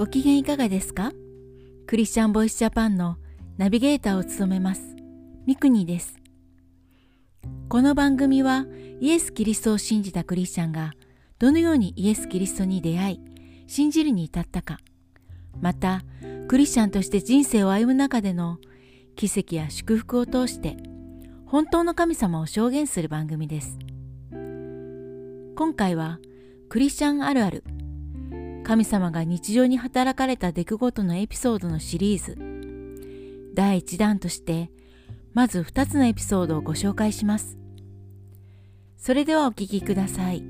ご機嫌いかがですか？クリスチャンボイスジャパンのナビゲーターを務めます、ミクニです。この番組はイエス・キリストを信じたクリスチャンがどのようにイエス・キリストに出会い、信じるに至ったか、またクリスチャンとして人生を歩む中での奇跡や祝福を通して本当の神様を証言する番組です。今回はクリスチャンあるある神様が日常に働かれた出来事のエピソードのシリーズ第1弾としてまず2つのエピソードをご紹介します。それではお聞きください。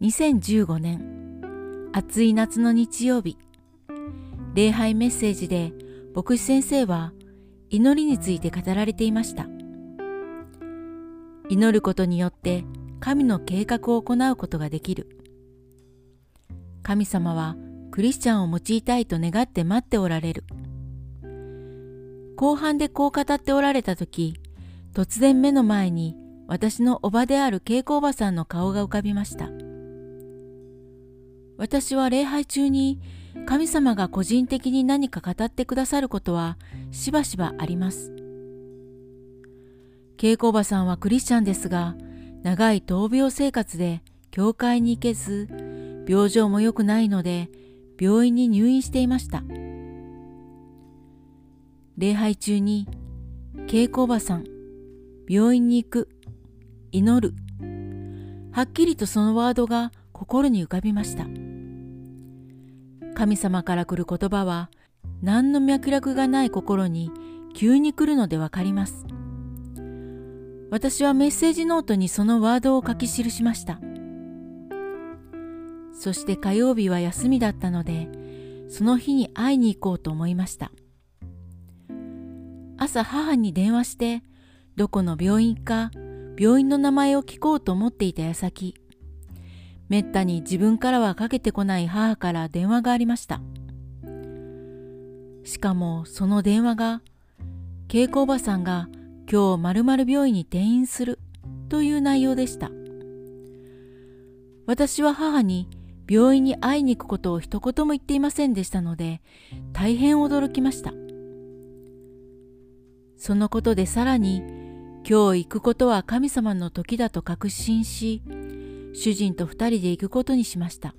2015年暑い夏の日曜日礼拝メッセージで牧師先生は祈りについて語られていました。祈ることによって神の計画を行うことができる。神様はクリスチャンを用いたいと願って待っておられる。後半でこう語っておられた時、突然目の前に私のおばである稽古おばさんの顔が浮かびました。私は礼拝中に神様が個人的に何か語ってくださることはしばしばあります。稽古おばさんはクリスチャンですが、長い闘病生活で教会に行けず、病状も良くないので病院に入院していました。礼拝中に、稽古おばさん、病院に行く、祈る、はっきりとそのワードが心に浮かびました。神様から来る言葉は、何の脈絡がない心に急に来るのでわかります。私はメッセージノートにそのワードを書き記しました。そして火曜日は休みだったので、その日に会いに行こうと思いました。朝母に電話して、どこの病院か病院の名前を聞こうと思っていた矢先、めったに自分からはかけてこない母から電話がありました。しかもその電話が、稽古おばさんが今日〇〇病院に転院するという内容でした。私は母に病院に会いに行くことを一言も言っていませんでしたので、大変驚きました。そのことでさらに、今日行くことは神様の時だと確信し、主人と二人で行くことにしました。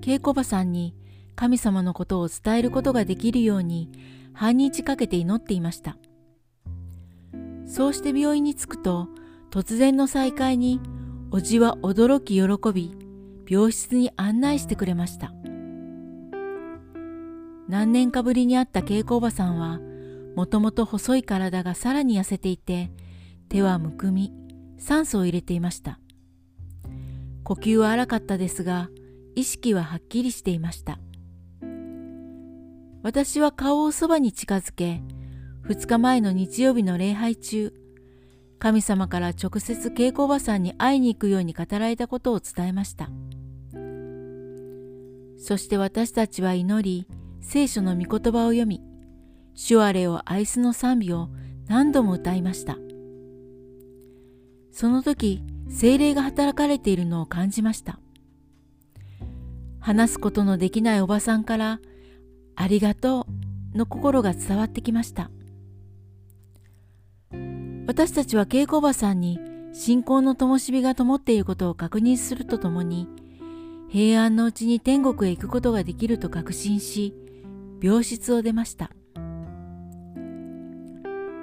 稽古場さんに神様のことを伝えることができるように半日かけて祈っていました。そうして病院に着くと、突然の再会に、おじは驚き喜び、病室に案内してくれました。何年かぶりに会った稽古おばさんは、もともと細い体がさらに痩せていて、手はむくみ、酸素を入れていました。呼吸は荒かったですが、意識ははっきりしていました。私は顔をそばに近づけ、2日前の日曜日の礼拝中、神様から直接稽古おばさんに会いに行くように語られたことを伝えました。そして私たちは祈り、聖書の御言葉を読み、主アレを愛すの賛美を何度も歌いました。その時、精霊が働かれているのを感じました。話すことのできないおばさんから、ありがとうの心が伝わってきました。私たちは稽古おばさんに信仰の灯火が灯っていることを確認するとともに、平安のうちに天国へ行くことができると確信し、病室を出ました。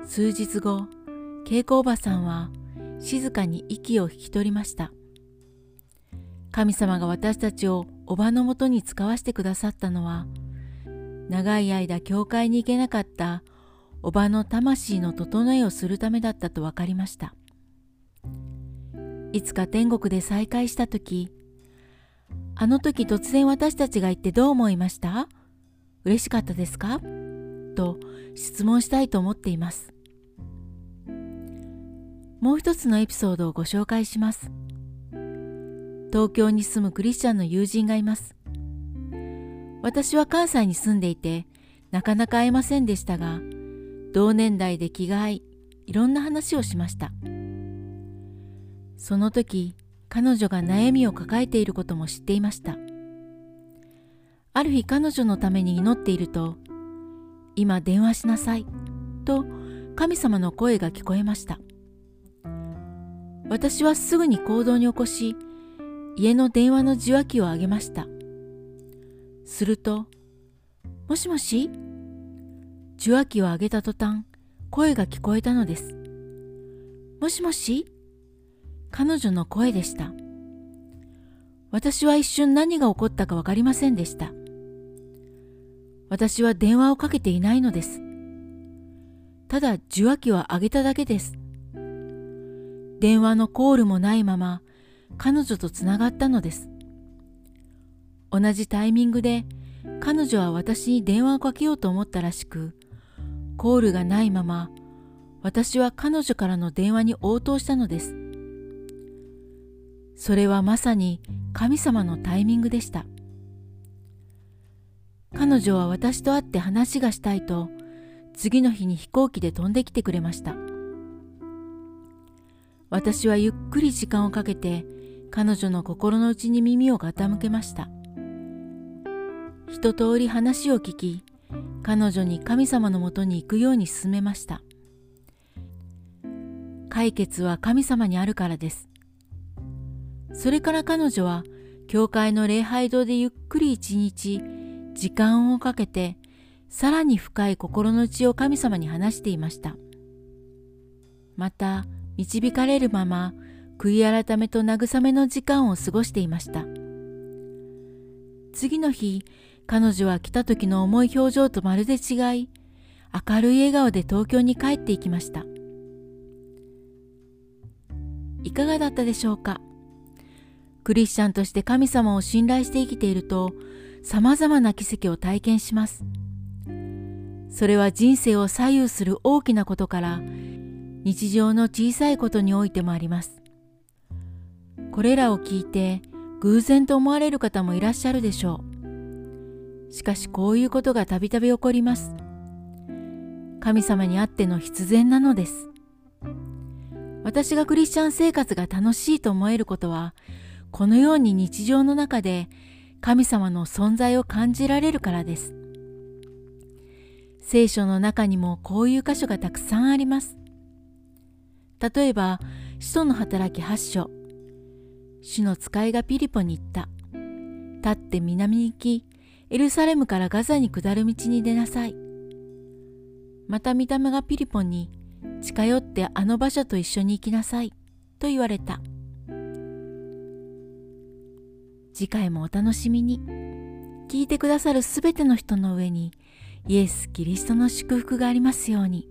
数日後、稽古おばさんは静かに息を引き取りました。神様が私たちをおばのもとに使わせてくださったのは、長い間教会に行けなかったおばの魂の整えをするためだったと分かりました。いつか天国で再会した時、あの時突然私たちが言ってどう思いました？嬉しかったですか？と質問したいと思っています。もう一つのエピソードをご紹介します。東京に住むクリスチャンの友人がいます。私は関西に住んでいて、なかなか会えませんでしたが、同年代で気が合い、いろんな話をしました。その時、彼女が悩みを抱えていることも知っていました。ある日彼女のために祈っていると、今電話しなさい、と神様の声が聞こえました。私はすぐに行動に起こし、家の電話の受話器を上げました。すると、もしもし？受話器を上げた途端、声が聞こえたのです。もしもし？彼女の声でした。私は一瞬何が起こったかわかりませんでした。私は電話をかけていないのです。ただ受話器を上げただけです。電話のコールもないまま彼女とつながったのです。同じタイミングで彼女は私に電話をかけようと思ったらしく、コールがないまま私は彼女からの電話に応答したのです。それはまさに神様のタイミングでした。彼女は私と会って話がしたいと次の日に飛行機で飛んできてくれました。私はゆっくり時間をかけて彼女の心の内に耳を傾けました。一通り話を聞き、彼女に神様のもとに行くように勧めました。解決は神様にあるからです。それから彼女は教会の礼拝堂でゆっくり一日時間をかけてさらに深い心の内を神様に話していました。また導かれるまま悔い改めと慰めの時間を過ごしていました。次の日、彼女は来た時の重い表情とまるで違い、明るい笑顔で東京に帰っていきました。いかがだったでしょうか？クリスチャンとして神様を信頼して生きていると、様々な奇跡を体験します。それは人生を左右する大きなことから、日常の小さいことにおいてもあります。これらを聞いて偶然と思われる方もいらっしゃるでしょう。しかしこういうことがたびたび起こります。神様にあっての必然なのです。私がクリスチャン生活が楽しいと思えることは、このように日常の中で神様の存在を感じられるからです。聖書の中にもこういう箇所がたくさんあります。例えば、使徒の働き8章。主の使いがピリポに行った。立って南に行き、エルサレムからガザに下る道に出なさい。また見た目がピリポに、近寄ってあの馬車と一緒に行きなさい。と言われた。次回もお楽しみに。聞いてくださるすべての人の上に、イエス・キリストの祝福がありますように。